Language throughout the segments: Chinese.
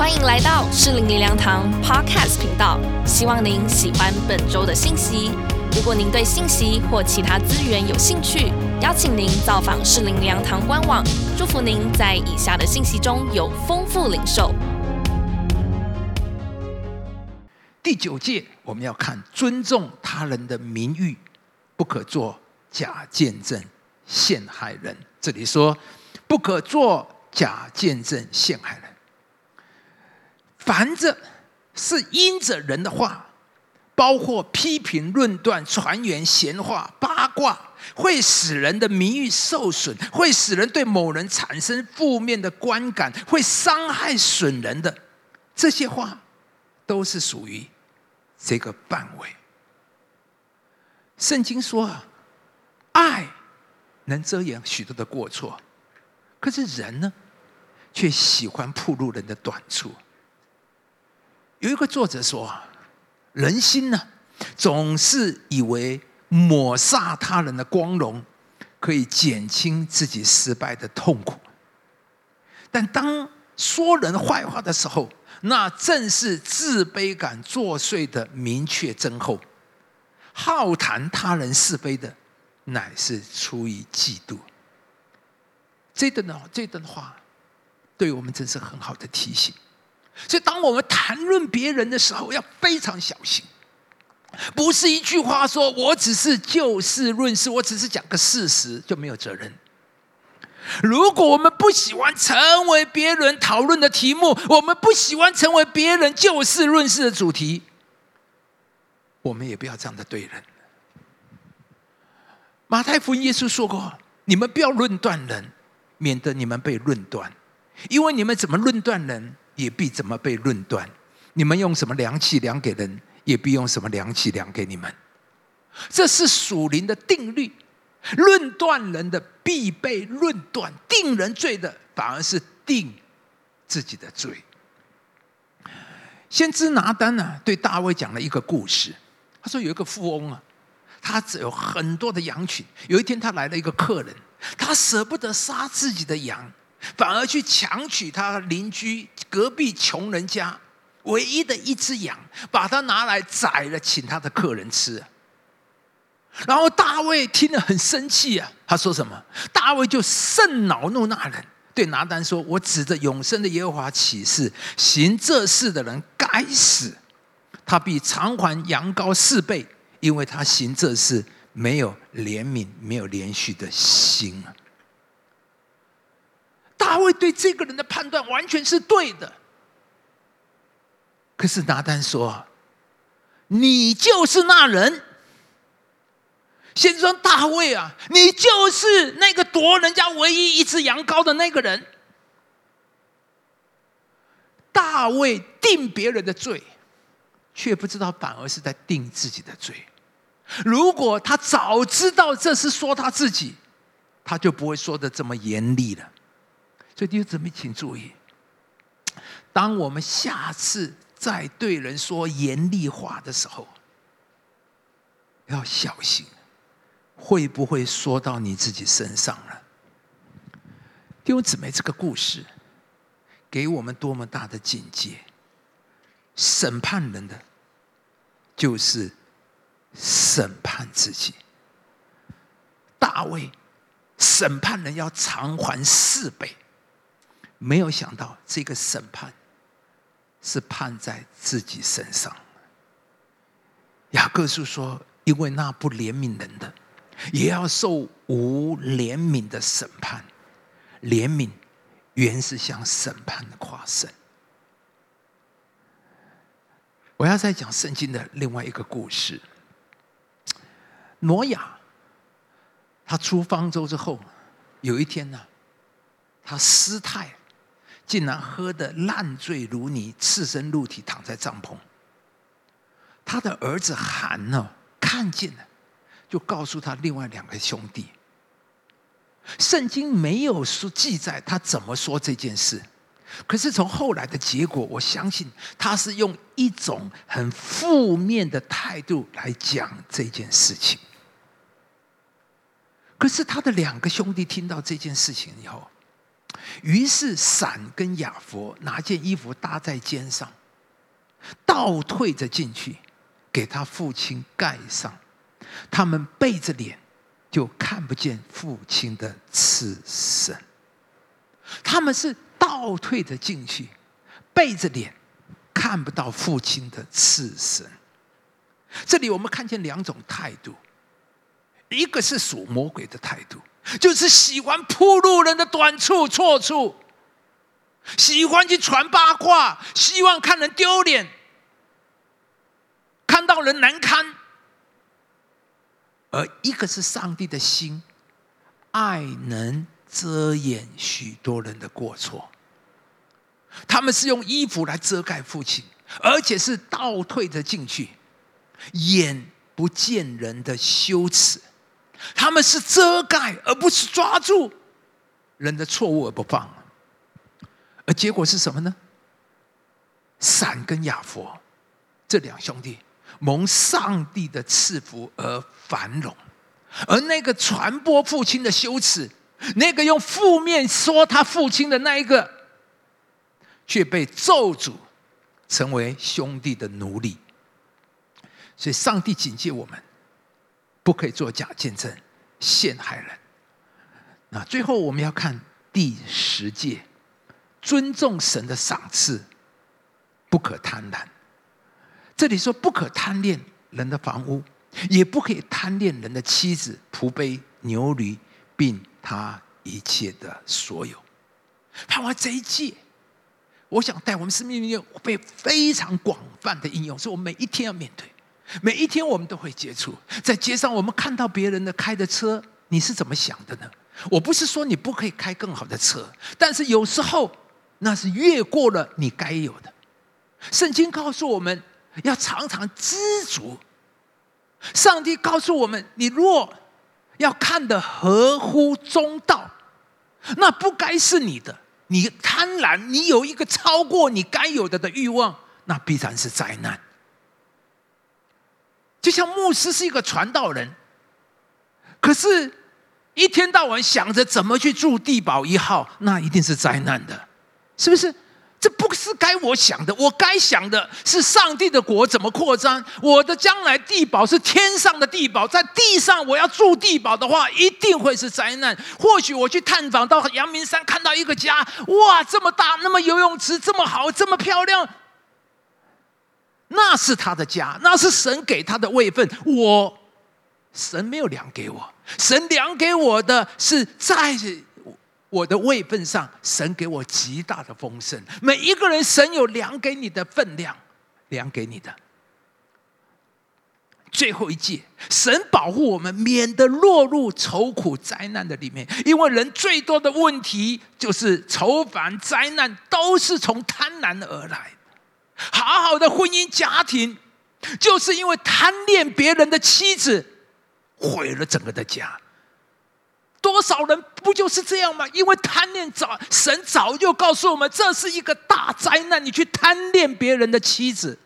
欢迎来到适龄灵粮堂 Podcast 频道，希望您喜欢本周的信息。如果您对信息或其他资源有兴趣，邀请您造访适龄灵粮堂官网。祝福您在以下的信息中有丰富领受。第九届我们要看尊重他人的名誉，不可做假见证陷害人。这里说不可做假见证陷害人。凡着是因着人的话，包括批评、论断、传言、闲话、八卦，会使人的名誉受损，会使人对某人产生负面的观感，会伤害损人的这些话，都是属于这个范围。圣经说啊，爱能遮掩许多的过错，可是人呢，却喜欢暴露人的短处。有一个作者说：“人心呢，总是以为抹杀他人的光荣，可以减轻自己失败的痛苦。但当说人坏话的时候，那正是自卑感作祟的明确征候。好谈他人是非的，乃是出于嫉妒。这段呢，这段话，对我们真是很好的提醒。”所以，当我们谈论别人的时候，要非常小心，不是一句话说“我只是就事论事”，我只是讲个事实就没有责任。如果我们不喜欢成为别人讨论的题目，我们不喜欢成为别人就事论事的主题，我们也不要这样的对人。马太福音耶稣说过：“你们不要论断人，免得你们被论断，因为你们怎么论断人。”也必怎么被论断？你们用什么量器量给人，也必用什么量器量给你们。这是属灵的定律。论断人的必被论断，定人罪的反而是定自己的罪。先知拿单呢，对大卫讲了一个故事。他说有一个富翁啊，他只有很多的羊群。有一天他来了一个客人，他舍不得杀自己的羊。反而去强取他邻居隔壁穷人家唯一的一只羊，把它拿来宰了，请他的客人吃。然后大卫听了很生气啊，他说什么？大卫就甚恼怒那人，对拿单说：“我指着永生的耶和华起誓，行这事的人该死，他必偿还羊羔四倍，因为他行这事没有怜悯，没有连续的心啊。”大卫对这个人的判断完全是对的，可是拿单说：“你就是那人。”先说大卫啊，你就是那个夺人家唯一一只羊羔的那个人。大卫定别人的罪，却不知道反而是在定自己的罪。如果他早知道这是说他自己，他就不会说的这么严厉了。所以弟兄姊妹，请注意，当我们下次再对人说严厉话的时候，要小心，会不会说到你自己身上了？弟兄姊妹，这个故事给我们多么大的警戒！审判人的，就是审判自己。大卫审判人要偿还四倍。没有想到这个审判是判在自己身上。雅各书说：“因为那不怜悯人的，也要受无怜悯的审判。怜悯原是向审判的跨身。”我要再讲圣经的另外一个故事。挪亚他出方舟之后，有一天呢，他失态。竟然喝得烂醉如泥，赤身露体躺在帐篷。他的儿子韩呢，看见了，就告诉他另外两个兄弟。圣经没有说记载他怎么说这件事，可是从后来的结果，我相信他是用一种很负面的态度来讲这件事情。可是他的两个兄弟听到这件事情以后，于是闪跟雅佛拿件衣服搭在肩上，倒退着进去，给他父亲盖上。他们背着脸，就看不见父亲的刺身。他们是倒退着进去，背着脸，看不到父亲的刺身。这里我们看见两种态度，一个是属魔鬼的态度，就是喜欢铺路人的短处、错处，喜欢去传八卦，希望看人丢脸，看到人难堪。而一个是上帝的心，爱能遮掩许多人的过错。他们是用衣服来遮盖父亲，而且是倒退着进去，眼不见人的羞耻。他们是遮盖，而不是抓住人的错误而不放。而结果是什么呢？闪跟亚佛这两兄弟。蒙上帝的赐福而繁荣，而那个传播父亲的羞耻，那个用负面说他父亲的那一个，却被咒诅，成为兄弟的奴隶。所以，上帝警戒我们，不可以做假见证，陷害人。那最后，我们要看第十诫：尊重神的赏赐，不可贪婪。这里说不可贪恋人的房屋，也不可以贪恋人的妻子、仆婢、牛驴，并他一切的所有。看完这一届，我想带我们生命里面被非常广泛的应用，是我们每一天要面对，每一天我们都会接触。在街上，我们看到别人的开的车，你是怎么想的呢？我不是说你不可以开更好的车，但是有时候那是越过了你该有的。圣经告诉我们。要常常知足。上帝告诉我们：你若要看的合乎中道，那不该是你的。你贪婪，你有一个超过你该有的的欲望，那必然是灾难。就像牧师是一个传道人，可是一天到晚想着怎么去住地堡一号，那一定是灾难的，是不是？这不是该我想的，我该想的是上帝的国怎么扩张。我的将来地堡是天上的地堡，在地上我要住地堡的话，一定会是灾难。或许我去探访到阳明山，看到一个家，哇，这么大，那么游泳池这么好，这么漂亮，那是他的家，那是神给他的位分。我神没有量给我，神量给我的是在。我的位份上，神给我极大的丰盛。每一个人，神有量给你的分量，量给你的。最后一届，神保护我们，免得落入愁苦灾难的里面。因为人最多的问题就是愁烦灾难，都是从贪婪而来。好好的婚姻家庭，就是因为贪恋别人的妻子，毁了整个的家。多少人不就是这样吗？因为贪恋早，神早就告诉我们，这是一个大灾难。你去贪恋别人的妻子，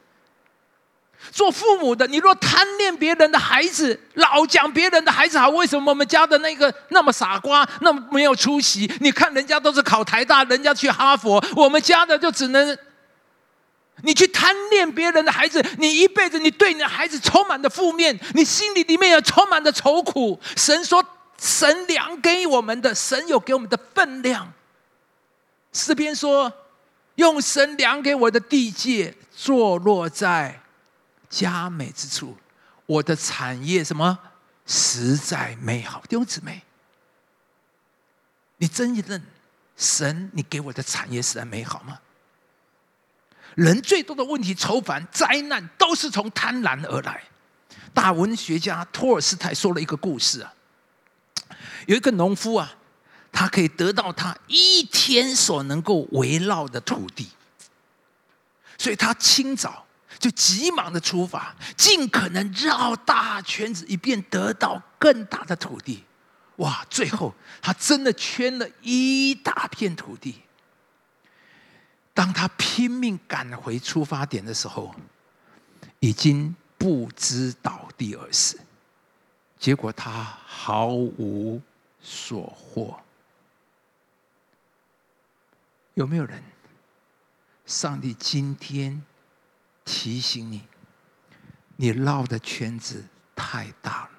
做父母的，你若贪恋别人的孩子，老讲别人的孩子好，为什么我们家的那个那么傻瓜，那么没有出息？你看人家都是考台大，人家去哈佛，我们家的就只能……你去贪恋别人的孩子，你一辈子你对你的孩子充满的负面，你心里里面也充满的愁苦。神说。神量给我们的，神有给我们的分量。诗篇说：“用神量给我的地界，坐落在佳美之处。我的产业什么实在美好。”弟兄姊妹，你真一认神？你给我的产业实在美好吗？人最多的问题、愁烦、灾难，都是从贪婪而来。大文学家托尔斯泰说了一个故事啊。有一个农夫啊，他可以得到他一天所能够围绕的土地，所以他清早就急忙的出发，尽可能绕大圈子一遍，得到更大的土地。哇！最后他真的圈了一大片土地。当他拼命赶回出发点的时候，已经不知倒地而死。结果他毫无。所获，有没有人？上帝今天提醒你，你绕的圈子太大了。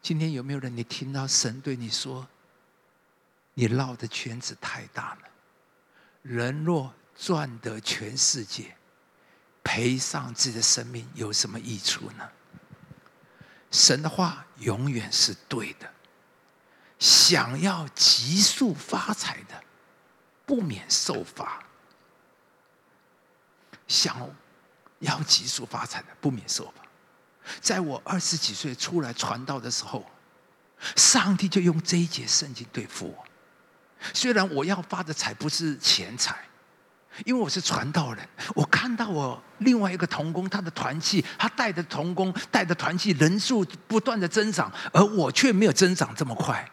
今天有没有人？你听到神对你说，你绕的圈子太大了。人若赚得全世界，赔上自己的生命，有什么益处呢？神的话永远是对的。想要急速发财的，不免受罚；想要急速发财的，不免受罚。在我二十几岁出来传道的时候，上帝就用这一节圣经对付我。虽然我要发的财不是钱财，因为我是传道人，我看到我另外一个童工，他的团契，他带的童工带的团契人数不断的增长，而我却没有增长这么快。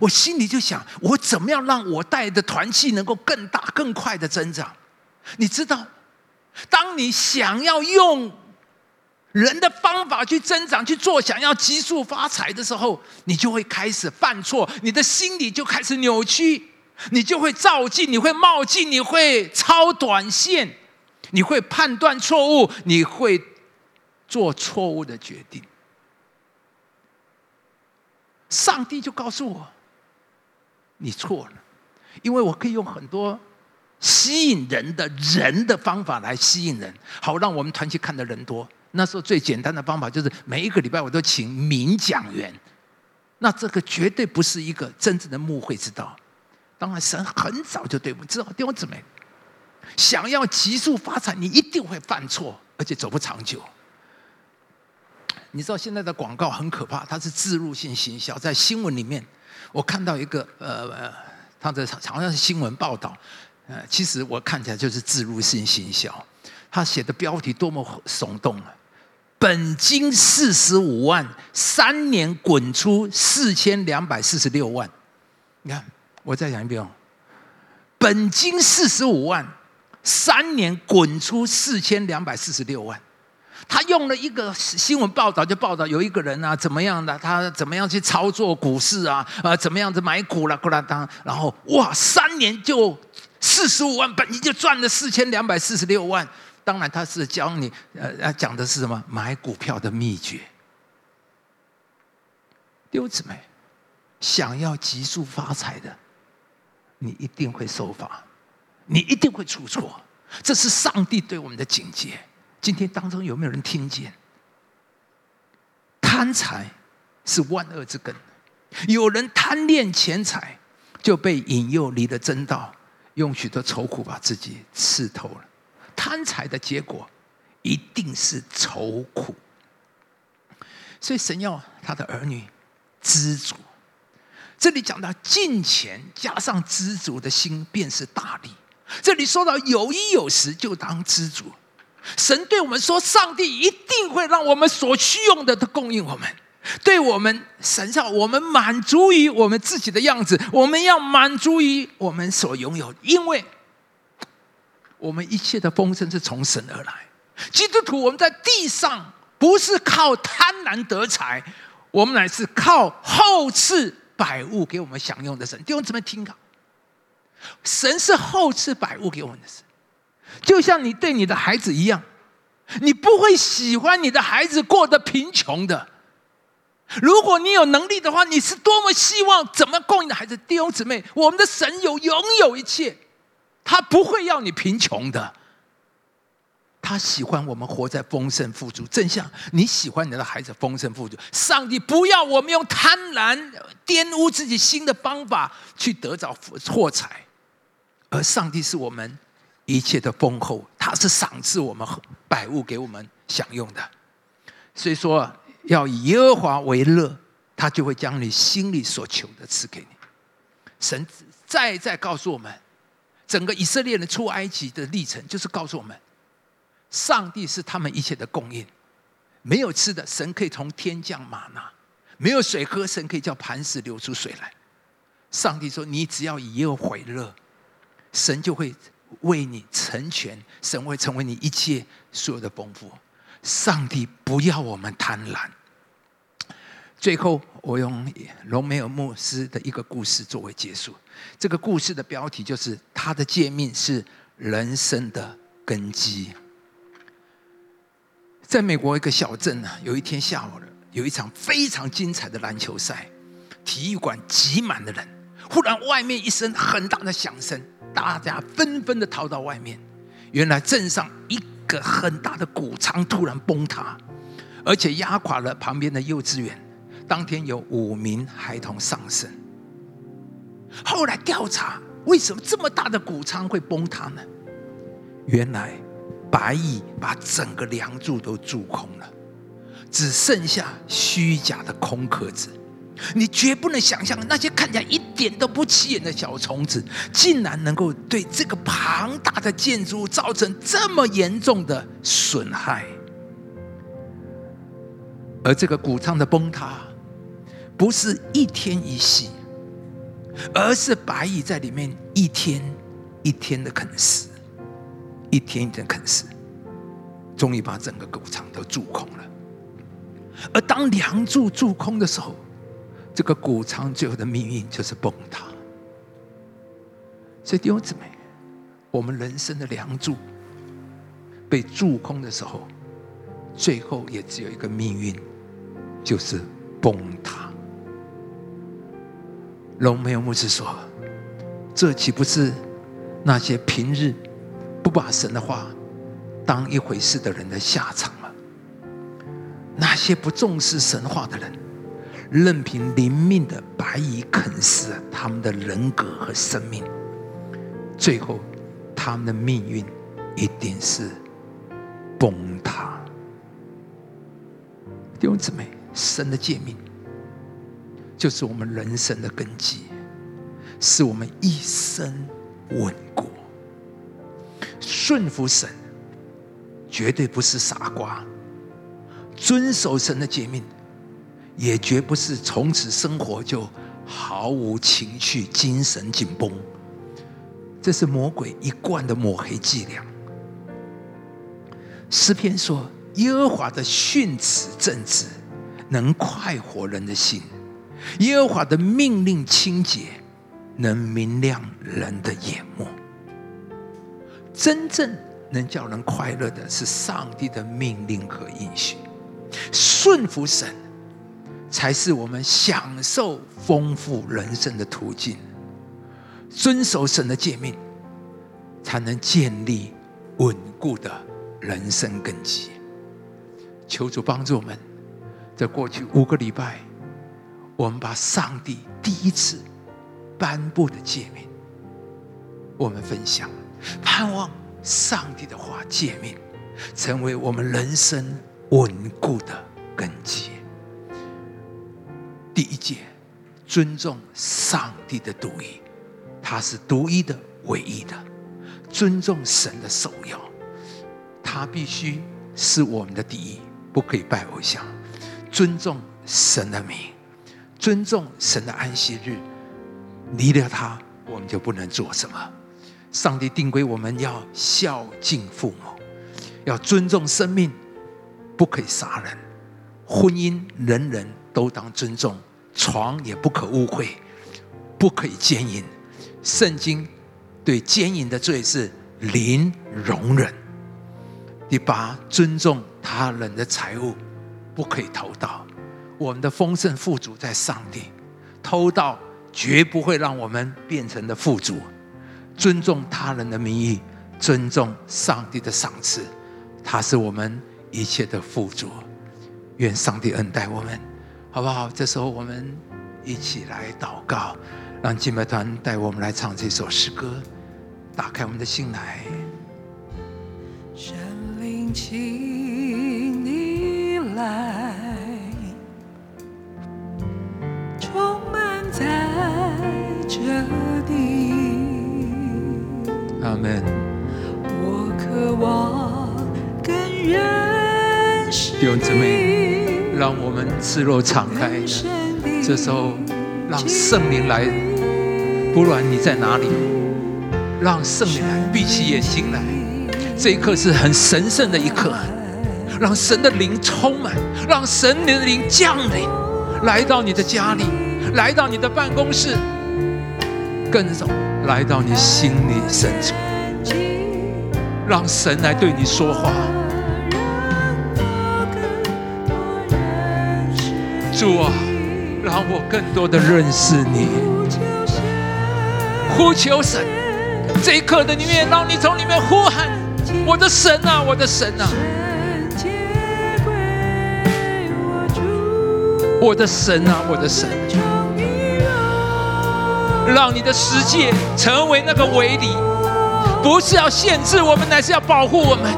我心里就想，我怎么样让我带的团契能够更大、更快的增长？你知道，当你想要用人的方法去增长、去做，想要急速发财的时候，你就会开始犯错，你的心理就开始扭曲，你就会照进，你会冒进，你会超短线，你会判断错误，你会做错误的决定。上帝就告诉我。你错了，因为我可以用很多吸引人的人的方法来吸引人，好让我们团体看的人多。那时候最简单的方法就是每一个礼拜我都请名讲员，那这个绝对不是一个真正的牧会之道。当然，神很早就对我们知道弟兄姊妹，想要急速发展，你一定会犯错，而且走不长久。你知道现在的广告很可怕，它是自入性行销，在新闻里面。我看到一个呃，他的好像是新闻报道，呃，其实我看起来就是自入性行销。他写的标题多么耸动啊！本金四十五万，三年滚出四千两百四十六万。你看，我再讲一遍哦，本金四十五万，三年滚出四千两百四十六万。他用了一个新闻报道，就报道有一个人啊，怎么样的，他怎么样去操作股市啊，啊，怎么样子买股了，咕啦当，然后哇，三年就四十五万本金就赚了四千两百四十六万。当然他是教你，呃，讲的是什么？买股票的秘诀。丢姊妹，想要急速发财的，你一定会受罚，你一定会出错，这是上帝对我们的警戒。今天当中有没有人听见？贪财是万恶之根，有人贪恋钱财，就被引诱离了真道，用许多愁苦把自己刺透了。贪财的结果一定是愁苦，所以神要他的儿女知足。这里讲到金钱加上知足的心，便是大利。这里说到有一有食就当知足。神对我们说：“上帝一定会让我们所需用的都供应我们，对我们神要我们满足于我们自己的样子，我们要满足于我们所拥有，因为我们一切的丰盛是从神而来。基督徒，我们在地上不是靠贪婪得财，我们乃是靠后赐百物给我们享用的神。弟兄姊妹，听好，神是后赐百物给我们的神。”就像你对你的孩子一样，你不会喜欢你的孩子过得贫穷的。如果你有能力的话，你是多么希望怎么供应的孩子？弟兄姊妹，我们的神有拥有一切，他不会要你贫穷的。他喜欢我们活在丰盛富足，正像你喜欢你的孩子丰盛富足。上帝不要我们用贪婪玷污自己心的方法去得着获财，而上帝是我们。一切的丰厚，他是赏赐我们百物给我们享用的。所以说，要以耶和华为乐，他就会将你心里所求的赐给你。神再再告诉我们，整个以色列人出埃及的历程，就是告诉我们，上帝是他们一切的供应。没有吃的，神可以从天降玛纳；没有水喝，神可以叫磐石流出水来。上帝说：“你只要以耶和乐，神就会。”为你成全，神会成为你一切所有的丰富。上帝不要我们贪婪，最后，我用罗梅尔牧师的一个故事作为结束。这个故事的标题就是“他的诫命是人生的根基”。在美国一个小镇呢，有一天下午了，有一场非常精彩的篮球赛，体育馆挤满了人。忽然，外面一声很大的响声，大家纷纷的逃到外面。原来，镇上一个很大的谷仓突然崩塌，而且压垮了旁边的幼稚园。当天有五名孩童丧生。后来调查，为什么这么大的谷仓会崩塌呢？原来白蚁把整个梁柱都蛀空了，只剩下虚假的空壳子。你绝不能想象，那些看起来一点都不起眼的小虫子，竟然能够对这个庞大的建筑造成这么严重的损害。而这个谷仓的崩塌，不是一天一夕，而是白蚁在里面一天一天的啃食，一天一天啃食，终于把整个谷仓都蛀空了。而当梁柱蛀空的时候，这个谷仓最后的命运就是崩塌，所以弟兄姊妹，我们人生的梁柱被蛀空的时候，最后也只有一个命运，就是崩塌。龙梅有牧师说：“这岂不是那些平日不把神的话当一回事的人的下场吗？那些不重视神话的人。”任凭灵命的白蚁啃食他们的人格和生命，最后他们的命运一定是崩塌。弟兄姊妹，神的诫命就是我们人生的根基，是我们一生稳固。顺服神，绝对不是傻瓜；遵守神的诫命。也绝不是从此生活就毫无情趣、精神紧绷，这是魔鬼一贯的抹黑伎俩。诗篇说：“耶和华的训词正直，能快活人的心；耶和华的命令清洁，能明亮人的眼目。”真正能叫人快乐的是上帝的命令和应许，顺服神。才是我们享受丰富人生的途径。遵守神的诫命，才能建立稳固的人生根基。求主帮助我们，在过去五个礼拜，我们把上帝第一次颁布的诫命，我们分享，盼望上帝的话诫命，成为我们人生稳固的根基。第一节，尊重上帝的独一，他是独一的、唯一的。尊重神的首要，他必须是我们的第一，不可以拜偶像。尊重神的名，尊重神的安息日，离了他，我们就不能做什么。上帝定规，我们要孝敬父母，要尊重生命，不可以杀人。婚姻，人人都当尊重。床也不可误会，不可以奸淫。圣经对奸淫的罪是零容忍。第八，尊重他人的财物，不可以偷盗。我们的丰盛富足在上帝，偷盗绝不会让我们变成的富足。尊重他人的名义，尊重上帝的赏赐，他是我们一切的富足。愿上帝恩待我们。好不好？这时候我们一起来祷告，让敬拜团带我们来唱这首诗歌，打开我们的心来。神灵，请你来，阿门。我渴望更认识弟兄姊妹。让我们赤裸敞开的，这时候让圣灵来，不管你在哪里，让圣灵来闭起眼睛来，这一刻是很神圣的一刻，让神的灵充满，让神灵的灵降临，来到你的家里，来到你的办公室，更走来到你心里深处，让神来对你说话。主啊，让我更多的认识你，呼求神，这一刻的里面，让你从里面呼喊：我的神啊，我的神啊！我的神啊，我的神，让你的世界成为那个围篱，不是要限制我们，乃是要保护我们。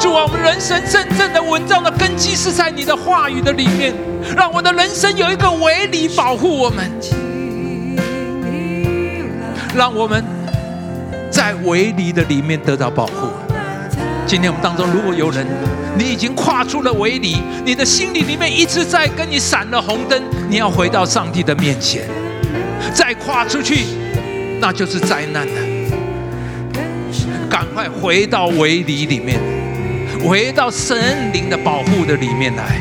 主啊，我们人生真正的稳当的根基是在你的话语的里面，让我的人生有一个围篱保护我们，让我们在围篱的里面得到保护。今天我们当中，如果有人，你已经跨出了围篱，你的心里里面一直在跟你闪了红灯，你要回到上帝的面前，再跨出去，那就是灾难了。赶快回到围篱里面，回到圣灵的保护的里面来。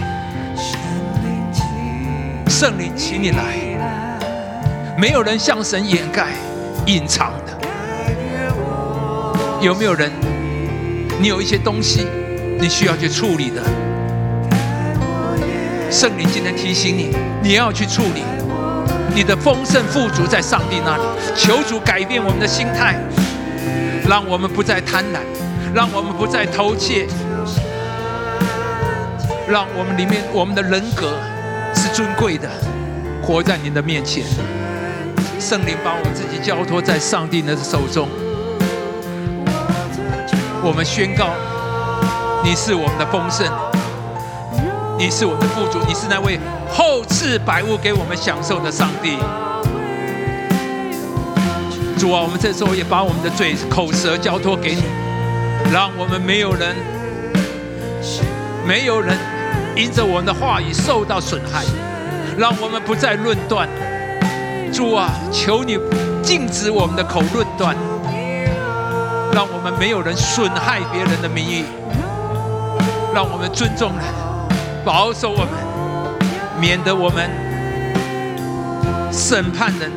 圣灵，请你来。没有人向神掩盖、隐藏的。有没有人？你有一些东西，你需要去处理的。圣灵今天提醒你，你要去处理你的丰盛富足在上帝那里。求主改变我们的心态，让我们不再贪婪，让我们不再偷窃，让我们里面我们的人格是尊贵的，活在您的面前。圣灵把我们自己交托在上帝的手中。我们宣告，你是我们的丰盛，你是我们的富足，你是那位厚赐百物给我们享受的上帝。主啊，我们这时候也把我们的嘴、口舌交托给你，让我们没有人、没有人因着我们的话语受到损害，让我们不再论断。主啊，求你禁止我们的口论断。让我们没有人损害别人的名誉，让我们尊重人，保守我们，免得我们审判人，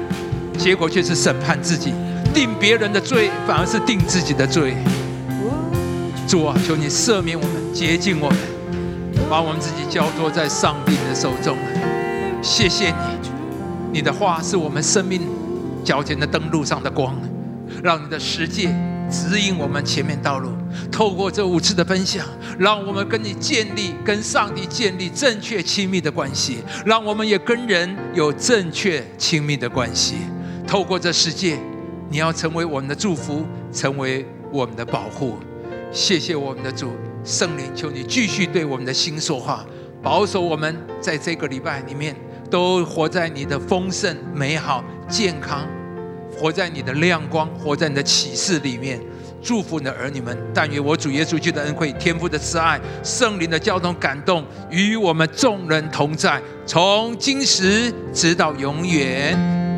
结果却是审判自己，定别人的罪，反而是定自己的罪。主啊，求你赦免我们，洁净我们，把我们自己交托在上帝的手中。谢谢你，你的话是我们生命脚前的灯路上的光，让你的世界。指引我们前面道路，透过这五次的分享，让我们跟你建立、跟上帝建立正确亲密的关系，让我们也跟人有正确亲密的关系。透过这世界，你要成为我们的祝福，成为我们的保护。谢谢我们的主圣灵，求你继续对我们的心说话，保守我们在这个礼拜里面都活在你的丰盛、美好、健康。活在你的亮光，活在你的启示里面，祝福你的儿女们。但愿我主耶稣基督的恩惠、天父的慈爱、圣灵的交通感动，与我们众人同在，从今时直到永远。